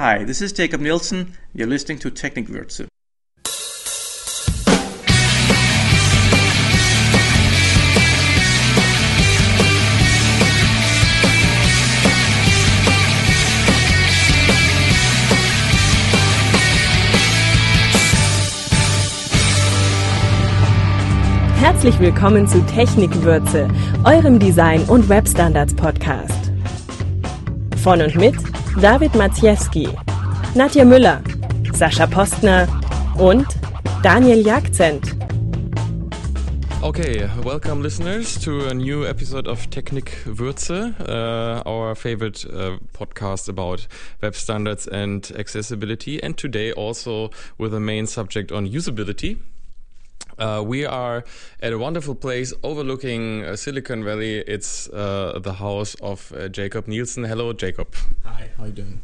Hi, this is Jakob Nielsen. You're listening to Technikwürze. Herzlich willkommen zu Technikwürze, eurem Design- und Webstandards-Podcast. Von und mit David Maciejewski, Nadja Müller, Sascha Postner und Daniel Jagszent. Okay, welcome listeners to a new episode of Technikwürze, uh, our favorite uh, podcast about web standards and accessibility, and today also with a main subject on usability. Uh, we are at a wonderful place overlooking uh, Silicon Valley. It's uh, the house of uh, Jakob Nielsen. Hello, Jakob. Hi, how you doing?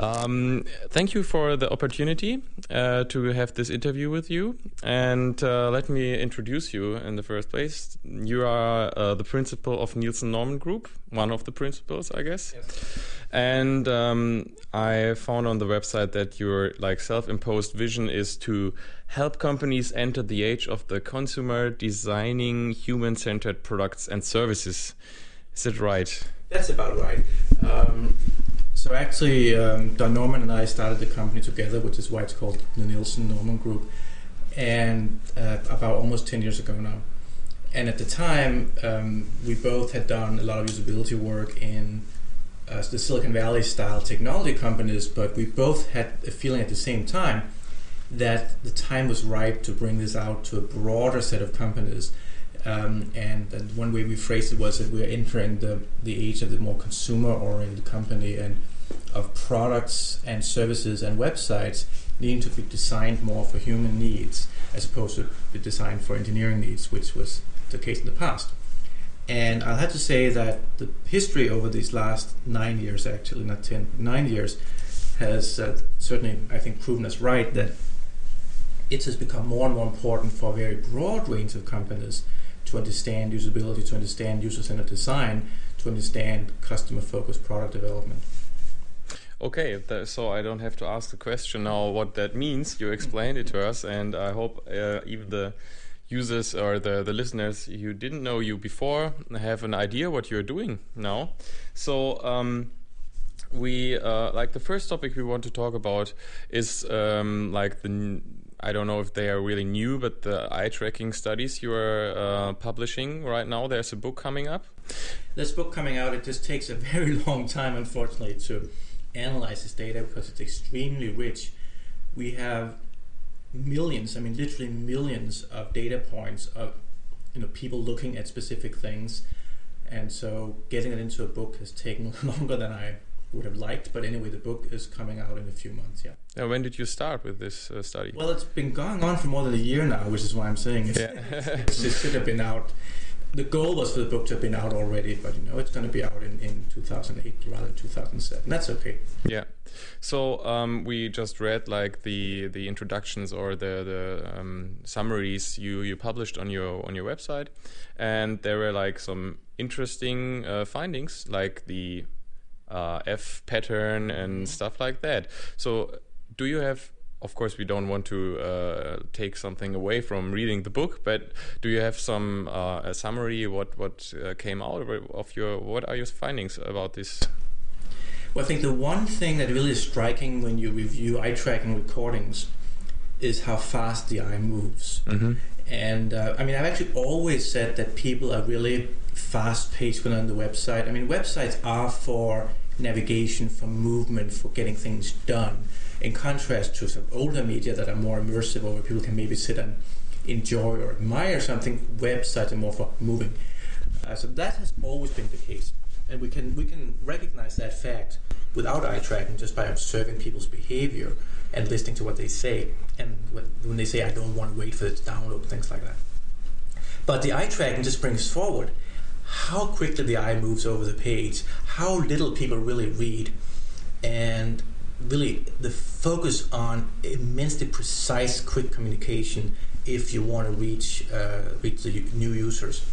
Um, thank you for the opportunity uh, to have this interview with you. And uh, let me introduce you in the first place. You are the principal of Nielsen Norman Group, one of the principals, I guess. Yes. And um, I found on the website that your like self-imposed vision is to help companies enter the age of the consumer, designing human-centered products and services. Is it right? That's about right. Um, so actually, um, Don Norman and I started the company together, which is why it's called the Nielsen Norman Group, and uh, about almost ten years ago now. And at the time, um, we both had done a lot of usability work in uh, the Silicon Valley style technology companies, but we both had a feeling at the same time that the time was ripe to bring this out to a broader set of companies. Um, and, and, one way we phrased it was that we are entering the, the age of the more consumer oriented company and of products and services and websites needing to be designed more for human needs as opposed to be designed for engineering needs, which was the case in the past. And I'll have to say that the history over these last nine years, actually, not 10, nine years, has uh, certainly, I think, proven us right that it has become more and more important for a very broad range of companies to understand usability, to understand user centered design, to understand customer focused product development. Okay, so I don't have to ask the question now what that means. You explained it to us, and I hope uh, even the users or the, the listeners who didn't know you before have an idea what you're doing now. So, um, we uh, like the first topic we want to talk about is um, like the I don't know if they are really new, but the eye tracking studies you are uh, publishing right now. There's a book coming up. This book coming out, it just takes a very long time, unfortunately, to analyze this data because it's extremely rich. We have millions, I mean literally millions of data points of you know people looking at specific things, and so getting it into a book has taken longer than I would have liked. But anyway, the book is coming out in a few months. Yeah. Now, when did you start with this uh, study? Well, it's been going on for more than a year now, which is why I'm saying it, yeah. it should have been out. The goal was for the book to have been out already, but you know it's going to be out in, in 2008 rather than 2007. That's okay. Yeah. So um, we just read like the the introductions or the the um, summaries you you published on your on your website, and there were like some interesting uh, findings, like the uh, F pattern and mm-hmm. stuff like that. So do you have of course, we don't want to uh, take something away from reading the book, but do you have some uh, a summary? What what uh, came out of your? What are your findings about this? Well, I think the one thing that really is striking when you review eye tracking recordings is how fast the eye moves. Mm-hmm. And uh, I mean, I've actually always said that people are really fast paced when on the website. I mean, websites are for navigation, for movement, for getting things done in contrast to some older media that are more immersive or where people can maybe sit and enjoy or admire something, websites are more for moving. Uh, so that has always been the case. And we can we can recognize that fact without eye tracking just by observing people's behavior and listening to what they say. And when, when they say, I don't want to wait for it to download, things like that. But the eye tracking just brings forward how quickly the eye moves over the page, how little people really read, and really the focus on immensely precise, quick communication if you want to reach uh, reach the new users.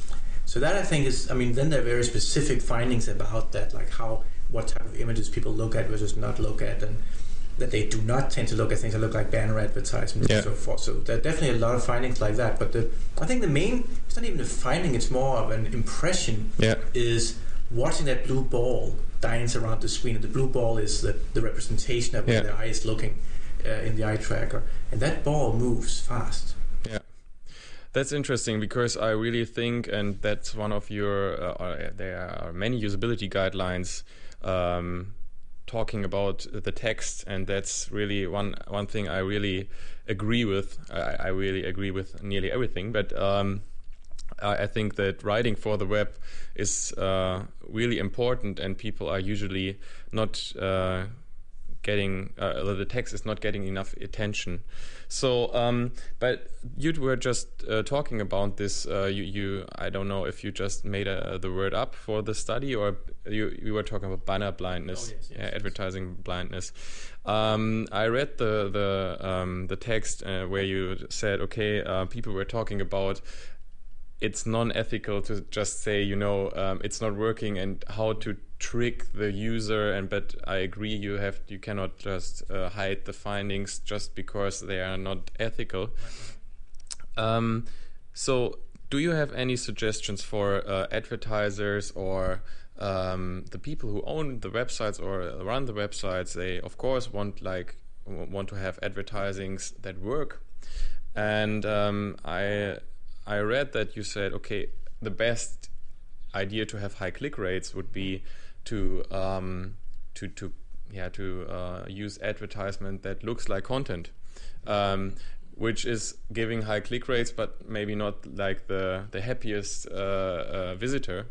So that I think is, I mean, then there are very specific findings about that, like how what type of images people look at versus not look at, and that they do not tend to look at things that look like banner advertisements Yeah. and so forth. So there are definitely a lot of findings like that. But the, I think the main, it's not even a finding, it's more of an impression, Yeah. is watching that blue ball dance around the screen. And the blue ball is the, the representation of Yeah. where the eye is looking uh, in the eye tracker. And that ball moves fast. Yeah. That's interesting because I really think, and that's one of your, uh, uh, there are many usability guidelines um, talking about the text, and that's really one one thing I really agree with. I, I really agree with nearly everything, but um, I, I think that writing for the web is uh, really important, and people are usually not. Uh, getting uh, the text is not getting enough attention. So, um, but you were just uh, talking about this. Uh, you, you, I don't know if you just made a, the word up for the study, or you, you were talking about banner blindness, Oh, yes, yes, yeah, yes. advertising blindness. Um, I read the the um, the text uh, where you said, okay, uh, people were talking about it's non-ethical to just say you know um, it's not working and how to trick the user. And but i agree you have you cannot just uh, hide the findings just because they are not ethical. Um, so do you have any suggestions for uh, advertisers or um, the people who own the websites or run the websites? They of course want like want to have advertisings that work. And um, I I read that you said okay the best idea to have high click rates would be to um, to to yeah to uh, use advertisement that looks like content, um, which is giving high click rates, but maybe not like the the happiest uh, uh, visitor.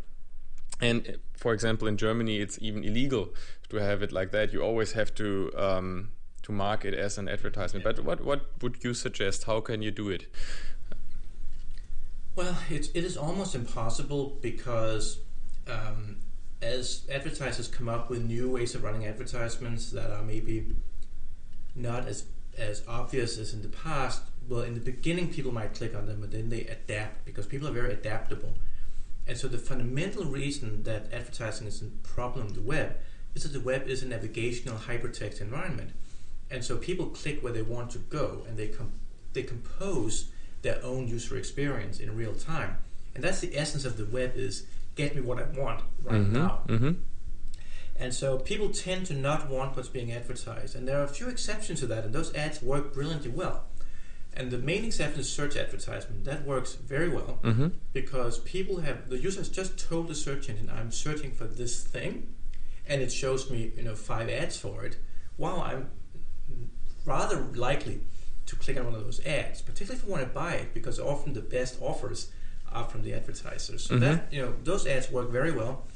And for example, in Germany, it's even illegal to have it like that. You always have to um, to mark it as an advertisement. But what what would you suggest? How can you do it? Well, it, it is almost impossible because um, as advertisers come up with new ways of running advertisements that are maybe not as as obvious as in the past, well, in the beginning, people might click on them, but then they adapt because people are very adaptable. And so, the fundamental reason that advertising is a problem on the web is that the web is a navigational hypertext environment. And so, people click where they want to go and they, com- they compose their own user experience in real time. And that's the essence of the web is get me what I want right now. Mm-hmm. And so people tend to not want what's being advertised. And there are a few exceptions to that, and those ads work brilliantly well. And the main exception is search advertisement. That works very well Mm-hmm. because people have the user has just told the search engine, I'm searching for this thing, and it shows me, you know, five ads for it. Wow, I'm rather likely to click on one of those ads, particularly if you want to buy it, because often the best offers are from the advertisers. So Mhm. that you know, those ads work very well.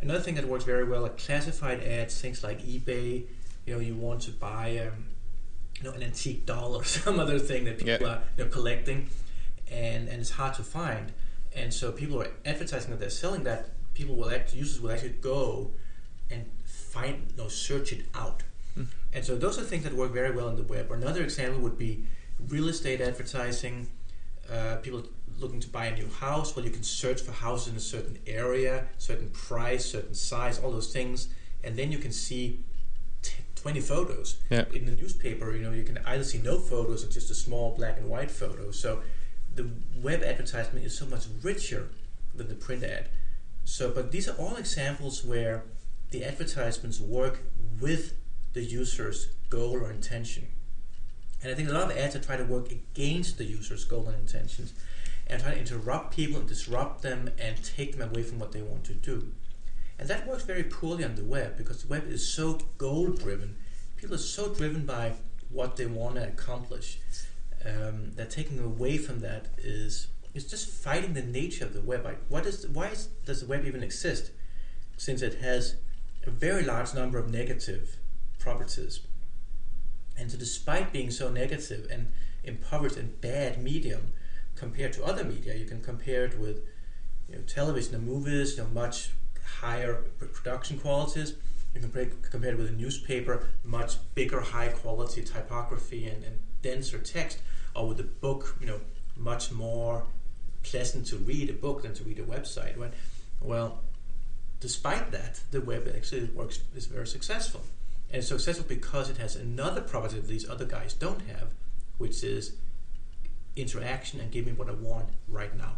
Another thing that works very well are classified ads, things like eBay. You know, you want to buy, um, you know, an antique doll or some other thing that people Yeah. are you know, collecting, and and it's hard to find. And so people are advertising that they're selling that. People will actually users will actually go and find, you know, search it out. And so those are things that work very well on the web. Another example would be real estate advertising. Uh, people looking to buy a new house. Well, you can search for houses in a certain area, certain price, certain size, all those things, and then you can see t- 20 photos. Yeah. In the newspaper, you know, you can either see no photos or just a small black and white photo. So the web advertisement is so much richer than the print ad. So, but these are all examples where the advertisements work with the user's goal or intention. And I think a lot of ads are trying to work against the user's goal and intentions and try to interrupt people and disrupt them and take them away from what they want to do. And that works very poorly on the web because the web is so goal driven. People are so driven by what they want to accomplish um, that taking away from that is is just fighting the nature of the web. Like, what is why is, does the web even exist? Since it has a very large number of negative properties, and so despite being so negative and impoverished and bad medium compared to other media, you can compare it with you know, television and movies, you know, much higher production qualities. You can compare, it with a newspaper, much bigger, high quality typography and, and denser text, or with a book, you know, much more pleasant to read a book than to read a website. Right? Well, despite that, the web actually works is very successful, and it's successful because it has another property that these other guys don't have, which is interaction and give me what I want right now.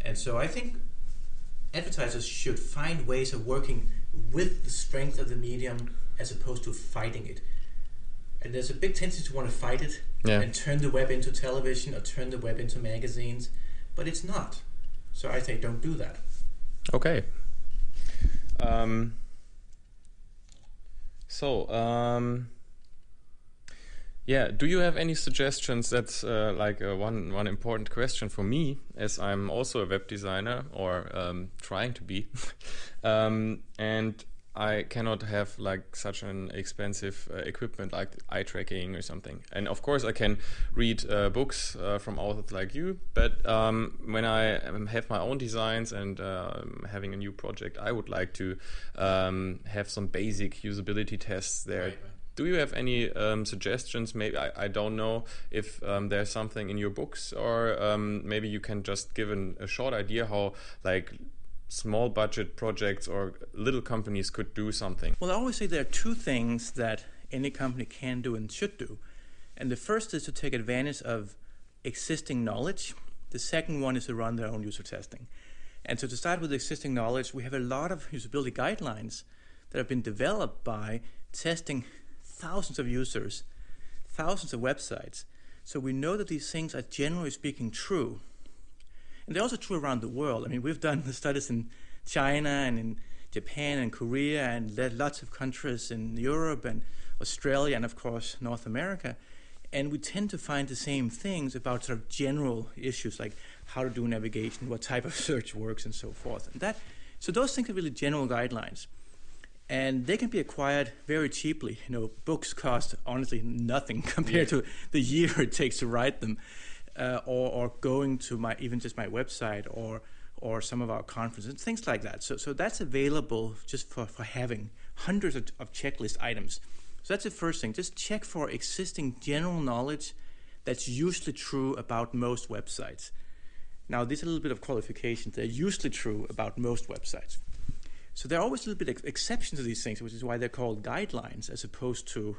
And so I think advertisers should find ways of working with the strength of the medium as opposed to fighting it. And there's a big tendency to want to fight it Yeah. and turn the web into television or turn the web into magazines, but it's not. So I say don't do that. Okay. Um, so, um, yeah, do you have any suggestions? That's uh, like uh, one one important question for me, as I'm also a web designer or um, trying to be, um, and I cannot have like such an expensive uh, equipment like eye tracking or something. And of course, I can read uh, books uh, from authors like you. But um, when I um, have my own designs and um, having a new project, I would like to um, have some basic usability tests there. Right, right. Do you have any um, suggestions? Maybe I, I don't know if um, there's something in your books, or um, maybe you can just give an, a short idea how like small budget projects or little companies could do something. Well, I always say there are two things that any company can do and should do. And the first is to take advantage of existing knowledge. The second one is to run their own user testing. And so, to start with existing knowledge, we have a lot of usability guidelines that have been developed by testing thousands of users, thousands of websites. So, we know that these things are generally speaking true. And they're also true around the world. I mean, we've done the studies in China and in Japan and Korea and lots of countries in Europe and Australia and, of course, North America. And we tend to find the same things about sort of general issues like how to do navigation, what type of search works, and so forth. And that, so those things are really general guidelines. And they can be acquired very cheaply. You know, books cost honestly nothing compared Yeah. to the year it takes to write them uh, or, or going to my even just my website or or some of our conferences things like that. So so that's available just for, for having hundreds of, of checklist items. So that's the first thing. Just check for existing general knowledge that's usually true about most websites. Now this is a little bit of qualifications they're usually true about most websites. So there are always a little bit of exceptions to these things which is why they're called guidelines as opposed to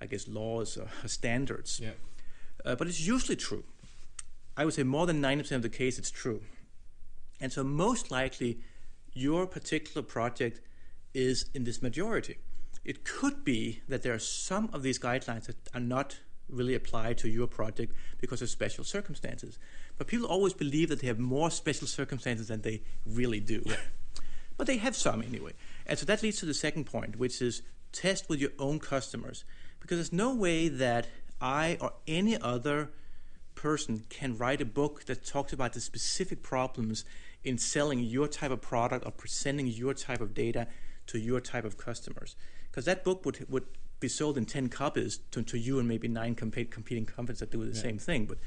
i guess laws or standards. Yeah. uh, but it's usually true. I would say more than 90% of the case it's true. And so, most likely, your particular project is in this majority. It could be that there are some of these guidelines that are not really applied to your project because of special circumstances. But people always believe that they have more special circumstances than they really do. but they have some anyway. And so that leads to the second point, which is test with your own customers. Because there's no way that I or any other person can write a book that talks about the specific problems in selling your type of product or presenting your type of data to your type of customers. Because that book would, would be sold in 10 copies to, to you and maybe nine compa- competing companies that do the Yeah. same thing. But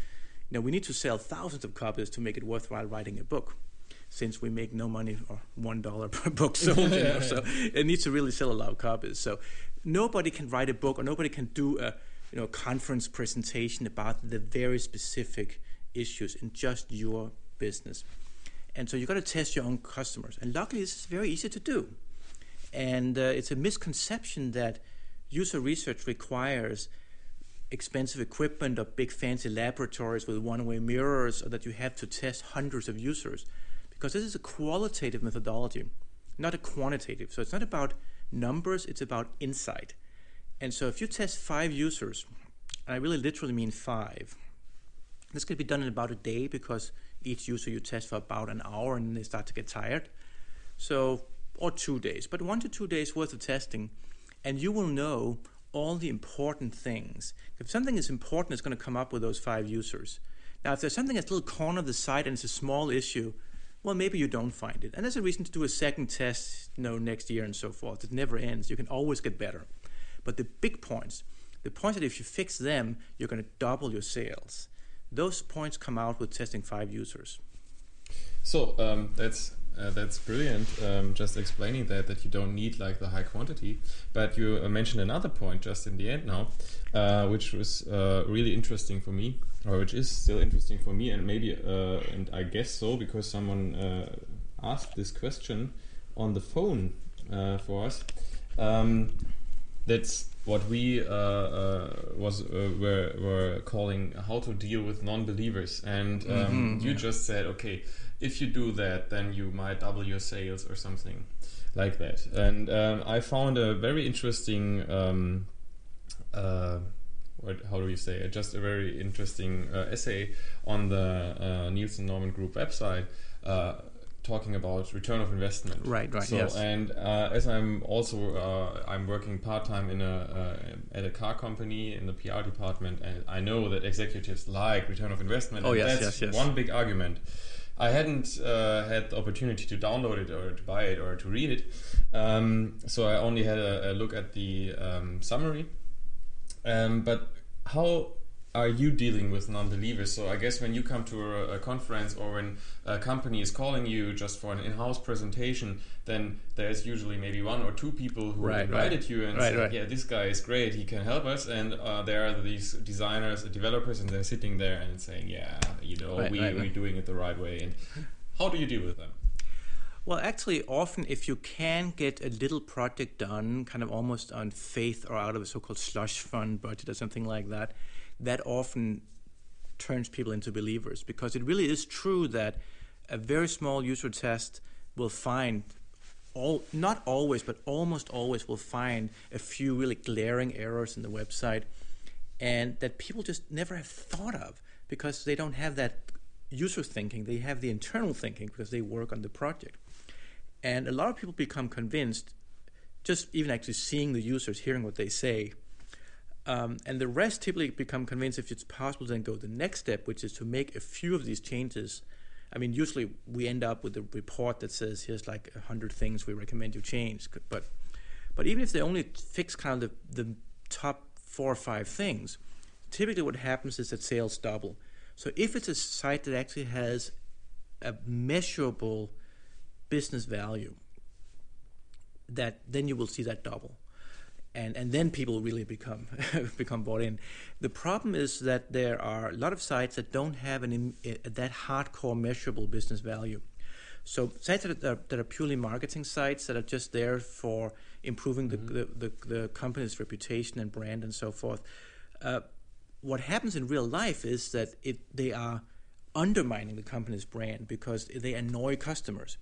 you know, we need to sell thousands of copies to make it worthwhile writing a book since we make no money or one dollar per book sold. You know, so it needs to really sell a lot of copies. So nobody can write a book or nobody can do a you know conference presentation about the very specific issues in just your business. And so you've got to test your own customers. And luckily, this is very easy to do. And uh, it's a misconception that user research requires expensive equipment or big fancy laboratories with one-way mirrors or that you have to test hundreds of users because this is a qualitative methodology not a quantitative so it's not about numbers it's about insight and so if you test five users and i really literally mean five this can be done in about a day because each user you test for about an hour and they start to get tired so or two days but one to two days worth of testing and you will know all the important things. If something is important, it's going to come up with those five users. Now, if there's something that's a little corner of the site and it's a small issue, well, maybe you don't find it. And there's a reason to do a second test, you know, next year and so forth. It never ends. You can always get better. But the big points, the points that if you fix them, you're going to double your sales. Those points come out with testing five users. So um, that's uh, that's brilliant. Um, just explaining that that you don't need like the high quantity, but you uh, mentioned another point just in the end now, uh, which was uh, really interesting for me, or which is still interesting for me, and maybe uh, and I guess so because someone asked this question. on the phone for us. Um, that's what we uh, uh, was uh, were, were calling how to deal with non-believers, and um, Mhm, you yeah. just said, okay, if you do that, then you might double your sales or something like that. And um, I found a very interesting. Um, uh, what, how do you say it? Just a very interesting uh, essay on the uh, Nielsen Norman Group website uh, talking about return of investment. Right, right, So, yes. and uh, as I'm also uh, I'm working part time in a uh, at a car company in the PR department, and I know that executives like return of investment. Oh, yes, that's yes, yes. one big argument. I hadn't uh, had the opportunity to download it or to buy it or to read it, um, so I only had a, a look at the um, summary. Um, but how are you dealing with non-believers? So I guess when you come to a, a conference or when a company is calling you just for an in-house presentation, then there's usually maybe one or two people who Right, invited right. you and Right, said, right. "Yeah, this guy is great. He can help us." And uh, there are these designers, developers, and they're sitting there and saying, "Yeah, you know, Right, we right, we're right. doing it the right way." And how do you deal with them? Well, actually, often if you can get a little project done, kind of almost on faith or out of a so-called slush fund budget or something like that, that often turns people into believers because it really is true that a very small user test will find all not always but almost always will find a few really glaring errors in the website and that people just never have thought of because they don't have that user thinking. They have the internal thinking because they work on the project. And a lot of people become convinced just even actually seeing the users hearing what they say um, and the rest typically become convinced if it's possible to then go the next step, which is to make a few of these changes. I mean, usually we end up with a report that says here's like a hundred things we recommend you change. But but even if they only fix kind of the, the top four or five things, typically what happens is that sales double. So if it's a site that actually has a measurable business value, that then you will see that double and and then people really become become bought in. The problem is that there are a lot of sites that don't have an eh, that hardcore measurable business value. So sites that are, that are purely marketing sites that are just there for improving the, the, the, the company's reputation and brand and so forth. Uh, what happens in real life is that it they are undermining the company's brand because they annoy customers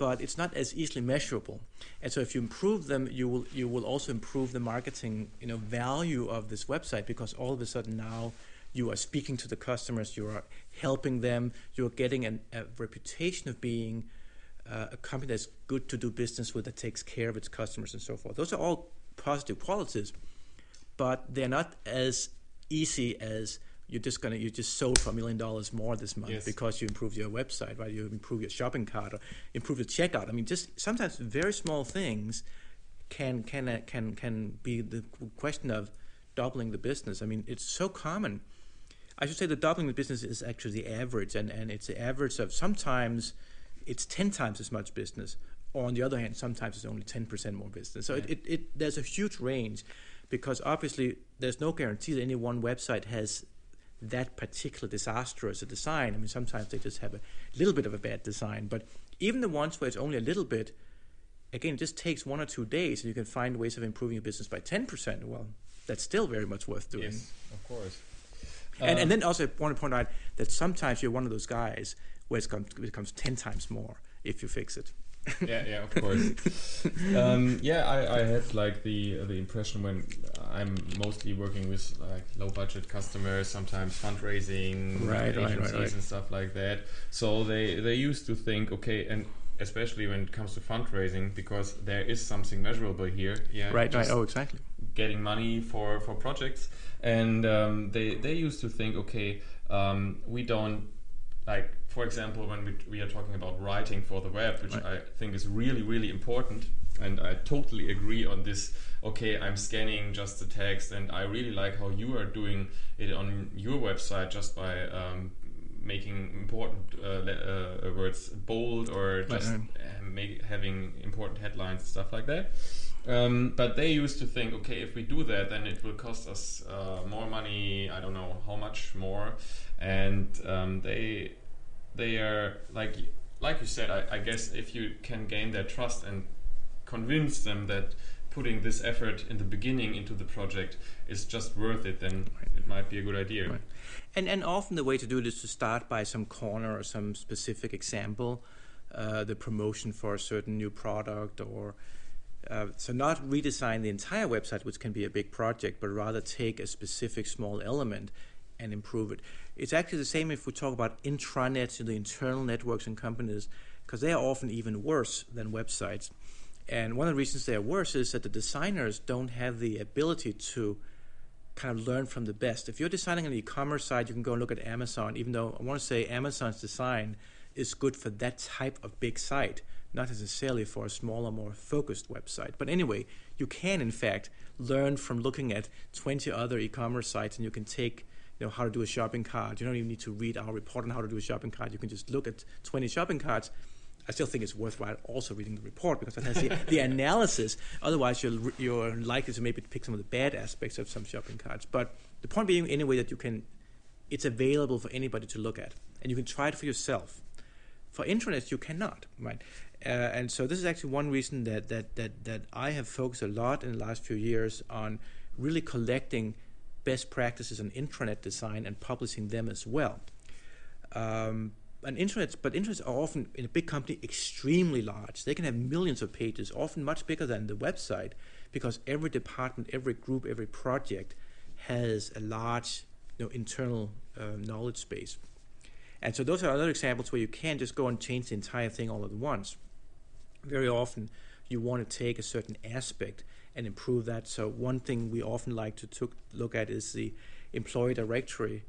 but it's not as easily measurable. And so if you improve them, you will you will also improve the marketing you know value of this website because all of a sudden now you are speaking to the customers, you are helping them, you are getting an, a reputation of being uh, a company that's good to do business with, that takes care of its customers and so forth. Those are all positive qualities, but they're not as easy as you're just gonna you just sold for a million dollars more this month Yes. because you improved your website, right? You improve your shopping cart or improve your checkout. I mean, just sometimes very small things can can uh, can can be the question of doubling the business. I mean, it's so common. I should say the doubling the business is actually the average, and, and it's the average of sometimes it's ten times as much business, or on the other hand, sometimes it's only ten percent more business. So it, it, it there's a huge range because obviously there's no guarantee that any one website has that particular disaster as a design. I mean, sometimes they just have a little bit of a bad design, but even the ones where it's only a little bit, again, it just takes one or two days, and you can find ways of improving your business by ten percent. Well, that's still very much worth doing. Yes, of course. And, Um, and then also I want to point out that sometimes you're one of those guys where it becomes ten times more if you fix it. Yeah, yeah, of course. um, yeah, I, I had like the the impression when I'm mostly working with like low budget customers, sometimes fundraising Right, right, right, agencies right. and stuff like that. So they they used to think, okay, and especially when it comes to fundraising, because there is something measurable here. Yeah, right, right. Oh, exactly. getting money for for projects and um, they they used to think okay um, we don't like for example when we, we are talking about writing for the web which Right. i think is really really important and i totally agree on this okay i'm scanning just the text and i really like how you are doing it on your website just by um, making important uh, uh, words bold or just right. uh, make, having important headlines and stuff like that um, but they used to think, okay, if we do that, then it will cost us uh, more money. I don't know how much more, and um, they they are like like you said, I, I guess if you can gain their trust and convince them that putting this effort in the beginning into the project is just worth it, then right. it might be a good idea. Right. And and often the way to do it is to start by some corner or some specific example, uh, the promotion for a certain new product, or uh, so not redesign the entire website, which can be a big project, but rather take a specific small element and improve it. It's actually the same if we talk about intranets, the internal networks in companies, because they are often even worse than websites. And one of the reasons they are worse is that the designers don't have the ability to kind of learn from the best. If you're designing an e-commerce site, you can go and look at Amazon, even though I want to say Amazon's design is good for that type of big site, not necessarily for a smaller, more focused website. But anyway, you can in fact learn from looking at 20 other e-commerce sites and you can take you know how to do a shopping cart. You don't even need to read our report on how to do a shopping cart. You can just look at 20 shopping carts. I still think it's worthwhile also reading the report because it has the, the analysis. Otherwise, you're, you're likely to maybe pick some of the bad aspects of some shopping carts. But the point being, anyway, that you can, it's available for anybody to look at, and you can try it for yourself. For intranets, you cannot, right? Uh, and so this is actually one reason that, that, that, that I have focused a lot in the last few years on really collecting best practices on intranet design and publishing them as well. Um, and intranets, but intranets are often in a big company extremely large. They can have millions of pages, often much bigger than the website, because every department, every group, every project has a large you know, internal uh, knowledge space. And so those are other examples where you can't just go and change the entire thing all at once. Very often, you want to take a certain aspect and improve that. So one thing we often like to took, look at is the employee directory,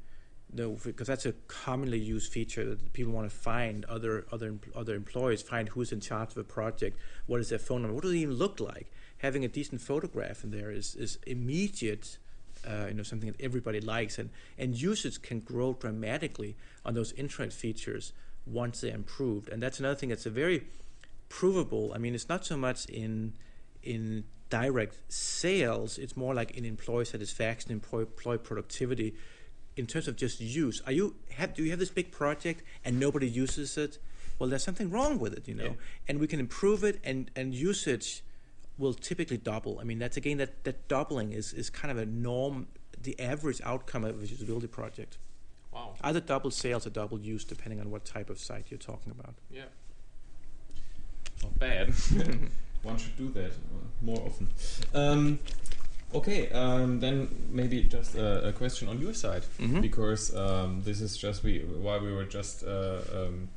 because that's a commonly used feature that people want to find other other other employees, find who's in charge of a project, what is their phone number, what does it even look like. Having a decent photograph in there is is immediate. Uh, you know something that everybody likes, and and usage can grow dramatically on those intranet features once they're improved. And that's another thing that's a very provable. I mean, it's not so much in in direct sales, it's more like in employee satisfaction, employee, employee productivity. In terms of just use, are you have do you have this big project and nobody uses it? Well, there's something wrong with it, you know. Yeah. And we can improve it, and and usage will typically double. I mean, that's again that that doubling is is kind of a norm, the average outcome of a usability project. Wow. Either double sales or double use, depending on what type of site you're talking about. Yeah. Not bad. one should do that more often. Um, okay, um, then maybe just a, a, question on your side, mm-hmm. because um, this is just we while we were just. Uh, um,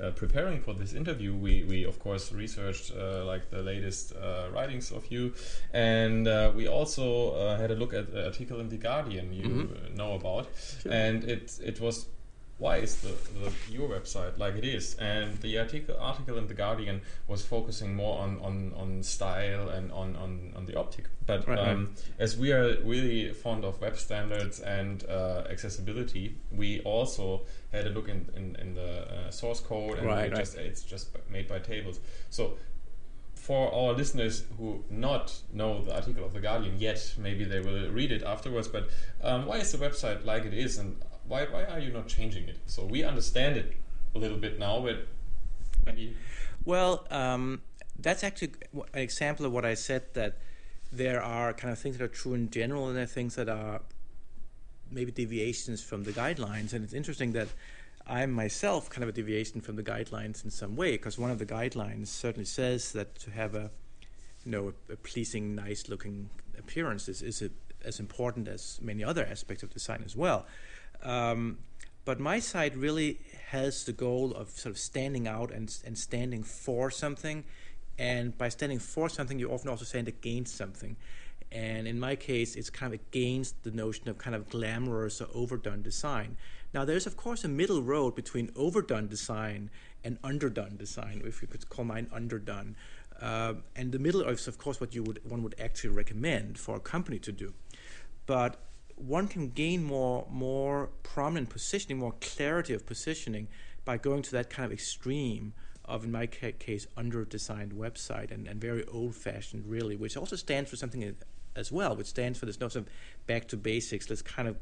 uh, preparing for this interview, we, we of course researched uh, like the latest uh, writings of you, and uh, we also uh, had a look at the article in the Guardian you mm-hmm. know about, sure. and it it was why is the, the, your website like it is? And the article article in the Guardian was focusing more on, on, on style and on, on, on the optic. But right, um, right. as we are really fond of web standards and uh, accessibility, we also had a look in, in, in the uh, source code, and right, just, it's just made by tables. So for our listeners who not know the article of the Guardian yet, maybe they will read it afterwards. But um, why is the website like it is, and why why are you not changing it? So we understand it a little bit now, but maybe. Well, um, that's actually an example of what I said that there are kind of things that are true in general, and there are things that are maybe deviations from the guidelines. And it's interesting that I'm myself kind of a deviation from the guidelines in some way, because one of the guidelines certainly says that to have a you know a, a pleasing, nice-looking appearance is, is a, as important as many other aspects of design as well. Um, but my side really has the goal of sort of standing out and, and standing for something. And by standing for something, you often also stand against something. And in my case, it's kind of against the notion of kind of glamorous or overdone design. Now, there's of course a middle road between overdone design and underdone design, if you could call mine underdone. Uh, and the middle is, of course, what you would one would actually recommend for a company to do. But one can gain more more prominent positioning, more clarity of positioning by going to that kind of extreme of, in my ca- case, under-designed website and, and very old-fashioned, really, which also stands for something as well, which stands for this notion of back to basics. Let's kind of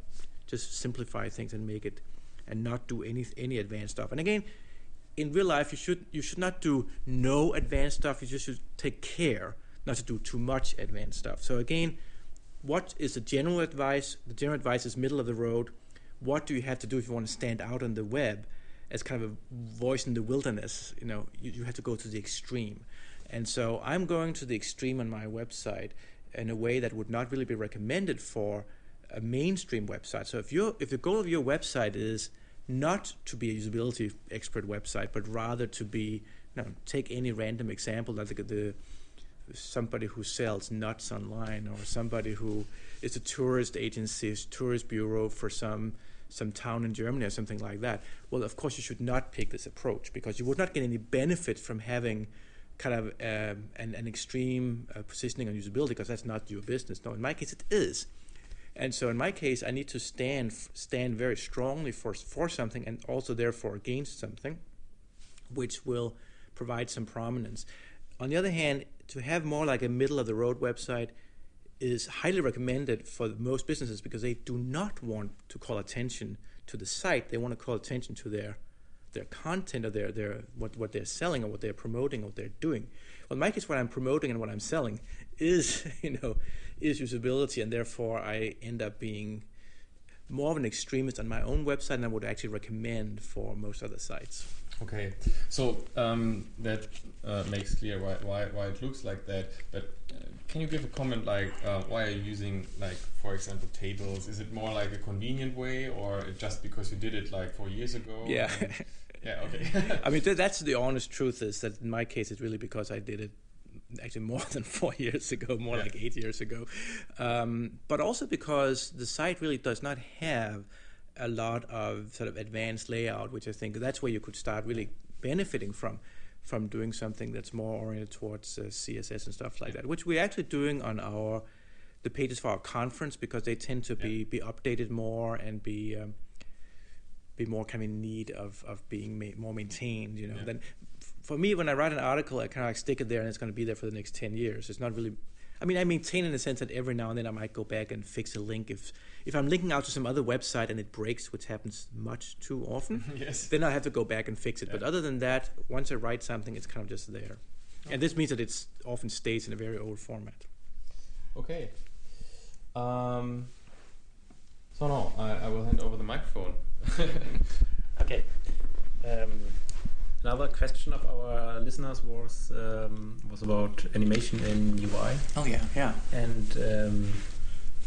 just simplify things and make it, and not do any any advanced stuff. And again, in real life, you should you should not do no advanced stuff. You just should take care not to do too much advanced stuff. So again, what is the general advice? The general advice is middle of the road. What do you have to do if you want to stand out on the web as kind of a voice in the wilderness? You know, you, you have to go to the extreme. And so I'm going to the extreme on my website in a way that would not really be recommended for a mainstream website. So if you if the goal of your website is not to be a usability expert website, but rather to be, you know, take any random example that the, the somebody who sells nuts online or somebody who is a tourist agency, tourist bureau for some some town in Germany or something like that. Well, of course, you should not pick this approach because you would not get any benefit from having kind of uh, an, an extreme uh, positioning on usability because that's not your business. No, in my case, it is. And so, in my case, I need to stand stand very strongly for for something, and also therefore against something, which will provide some prominence. On the other hand, to have more like a middle of the road website is highly recommended for most businesses because they do not want to call attention to the site. They want to call attention to their their content or their, their what, what they're selling or what they're promoting or what they're doing. Well, in my case, what I'm promoting and what I'm selling is, you know, is usability, and therefore I end up being more of an extremist on my own website than I would actually recommend for most other sites. Okay, so um, that uh, makes clear why, why, why it looks like that. But uh, can you give a comment like uh, why are you using like for example tables? Is it more like a convenient way, or just because you did it like four years ago? Yeah, yeah. Okay. I mean th- that's the honest truth is that in my case it's really because I did it actually more than four years ago, more yeah. like eight years ago, um, but also because the site really does not have a lot of sort of advanced layout, which I think that's where you could start really benefiting from from doing something that's more oriented towards uh, CSS and stuff like that, which we're actually doing on our the pages for our conference because they tend to be yeah. be updated more and be um, be more kind of in need of of being ma- more maintained. You know, yeah. then for me when I write an article, I kind of like stick it there and it's going to be there for the next ten years. It's not really I mean, I maintain in the sense that every now and then I might go back and fix a link if if I'm linking out to some other website and it breaks, which happens much too often. yes. Then I have to go back and fix it. Yeah. But other than that, once I write something, it's kind of just there, okay. and this means that it often stays in a very old format. Okay. Um, so now I, I will hand over the microphone. okay. Um, Another question of our listeners was um, was about animation in UI. Oh yeah, yeah. And um,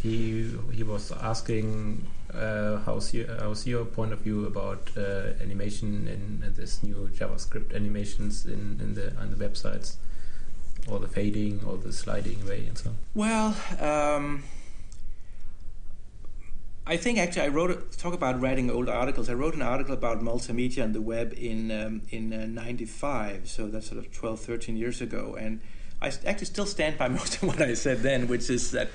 he he was asking uh, how's your how's your point of view about uh, animation in, this new JavaScript animations in, in the on the websites, or the fading or the sliding way and so on. Well. Um I think actually I wrote a talk about writing old articles. I wrote an article about multimedia and the web in um, in uh, '95, so that's sort of 12, 13 years ago, and I actually still stand by most of what I said then, which is that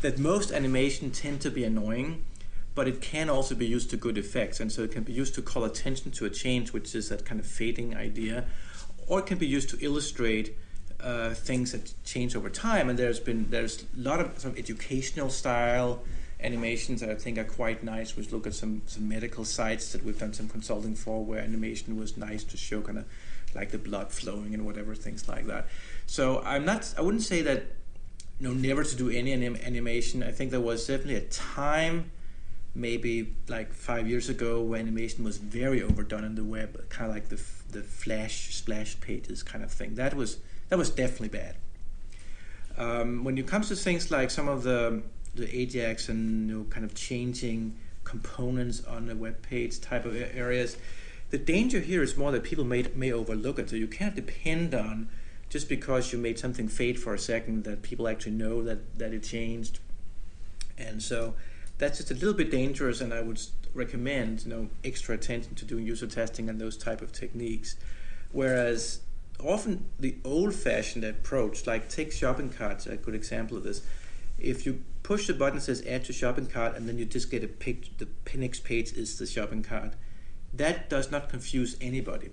that most animation tend to be annoying, but it can also be used to good effects, and so it can be used to call attention to a change, which is that kind of fading idea, or it can be used to illustrate. Uh, things that change over time, and there's been there's a lot of sort of educational style animations that I think are quite nice. We look at some, some medical sites that we've done some consulting for where animation was nice to show kind of like the blood flowing and whatever things like that. So I'm not. I wouldn't say that know never to do any anim- animation. I think there was definitely a time. Maybe like five years ago, where animation was very overdone in the web, kind of like the the flash splash pages kind of thing. That was that was definitely bad. Um, when it comes to things like some of the the Ajax and you know, kind of changing components on a web page type of areas. The danger here is more that people may may overlook it. So you can't depend on just because you made something fade for a second that people actually know that that it changed. And so that's just a little bit dangerous. And I would recommend you know extra attention to doing user testing and those type of techniques. Whereas often the old-fashioned approach, like take shopping carts, a good example of this if you push the button that says add to shopping cart and then you just get a pic the next page is the shopping cart that does not confuse anybody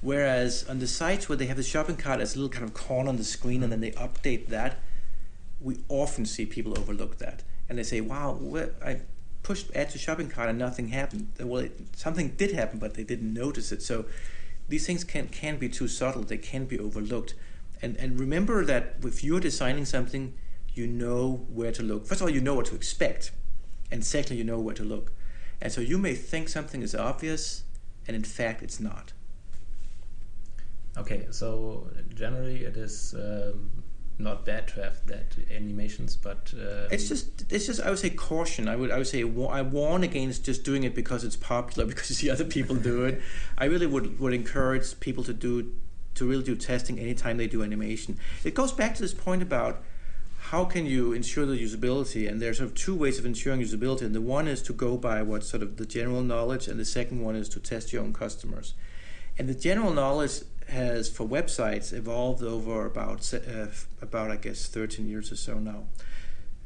whereas on the sites where they have the shopping cart as a little kind of corner on the screen and then they update that we often see people overlook that and they say wow i pushed add to shopping cart and nothing happened well it, something did happen but they didn't notice it so these things can can be too subtle. They can be overlooked. And and remember that if you're designing something, you know where to look. First of all, you know what to expect, and secondly, you know where to look. And so you may think something is obvious, and in fact, it's not. Okay, so generally it is um, not bad to have that animations, but um, it's just it's just I would say caution. I would I would say I warn against just doing it because it's popular because you see other people do it. I really would would encourage people to do to really do testing anytime they do animation. It goes back to this point about how can you ensure the usability and there's sort of two ways of ensuring usability and the one is to go by what sort of the general knowledge and the second one is to test your own customers and the general knowledge has for websites evolved over about uh, about I guess 13 years or so now.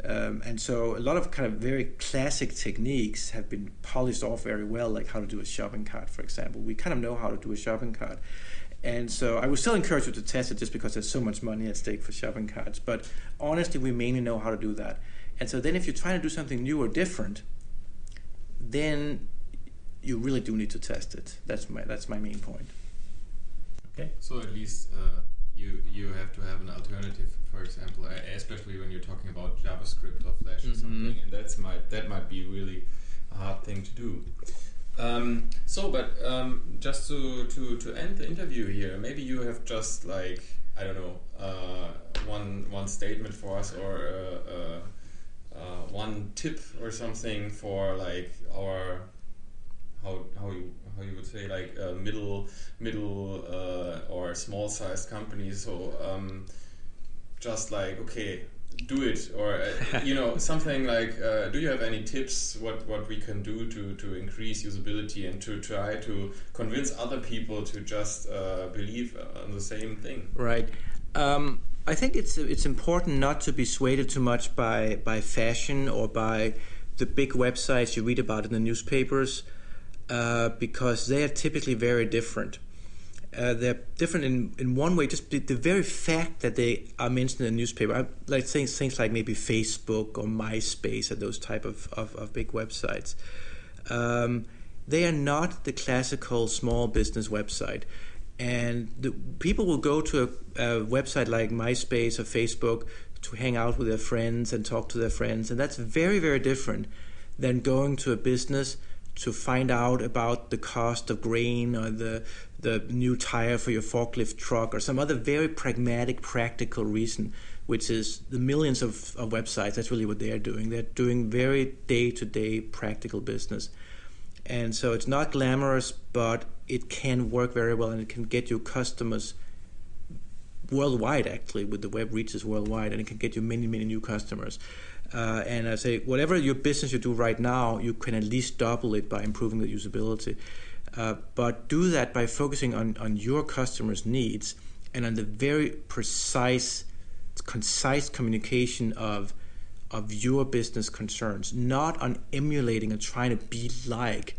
Um, and so a lot of kind of very classic techniques have been polished off very well, like how to do a shopping cart, for example. We kind of know how to do a shopping cart. And so I would still encourage you to test it just because there's so much money at stake for shopping carts. But honestly, we mainly know how to do that. And so then if you're trying to do something new or different, then you really do need to test it. That's my that's my main point. Okay. So at least uh, you you have to have an alternative, for example, especially when you're talking about JavaScript or Flash mm -hmm. or something, and that's might that might be really a hard thing to do. Um, so, but um, just to, to to end the interview here, maybe you have just like I don't know uh, one one statement for us or uh, uh, uh one tip or something for like our how how you how you would say like uh, middle middle uh, or small sized companies. So um, just like okay, do it or uh, you know something like uh, do you have any tips what what we can do to to increase usability and to try to convince other people to just uh, believe on the same thing right um, I think it's it's important not to be swayed too much by by fashion or by the big websites you read about in the newspapers uh, because they are typically very different. Uh, they're different in, in one way, just the, very fact that they are mentioned in the newspaper, I, like things, things like maybe Facebook or MySpace or those type of, of, of big websites. Um, they are not the classical small business website. And the, people will go to a, a website like MySpace or Facebook to hang out with their friends and talk to their friends. And that's very, very different than going to a business to find out about the cost of grain or the the new tire for your forklift truck or some other very pragmatic, practical reason, which is the millions of, of websites. That's really what they are doing. They're doing very day to day practical business. And so it's not glamorous, but it can work very well and it can get you customers worldwide, actually, with the web reaches worldwide, and it can get you many, many new customers. Uh, and I say, whatever your business you do right now, you can at least double it by improving the usability. Uh, but do that by focusing on, on your customers' needs and on the very precise, concise communication of of your business concerns, not on emulating and trying to be like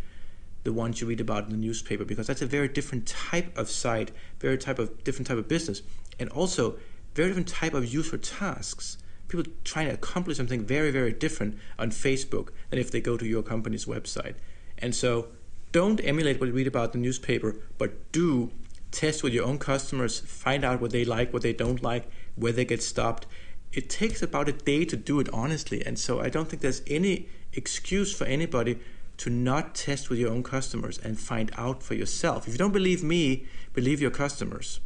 the ones you read about in the newspaper, because that's a very different type of site, very type of different type of business, and also very different type of user tasks people trying to accomplish something very, very different on Facebook than if they go to your company's website. And so don't emulate what you read about in the newspaper, but do test with your own customers, find out what they like, what they don't like, where they get stopped. It takes about a day to do it honestly, and so I don't think there's any excuse for anybody to not test with your own customers and find out for yourself. If you don't believe me, believe your customers.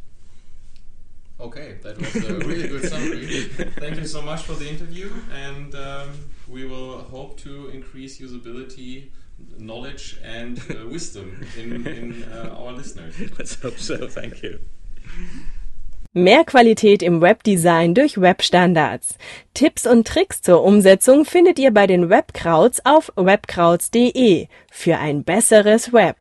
Okay, that was a really good summary. Thank you so much for the interview, and um, we will hope to increase usability, knowledge, and uh, wisdom in, in uh, our listeners. Let's hope so. Thank you. Mehr Qualität im Webdesign durch Webstandards. Tipps und Tricks zur Umsetzung findet ihr bei den Webkrauts auf webkrauts.de für ein besseres Web.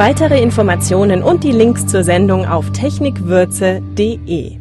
Weitere Informationen und die Links zur Sendung auf technikwürze.de.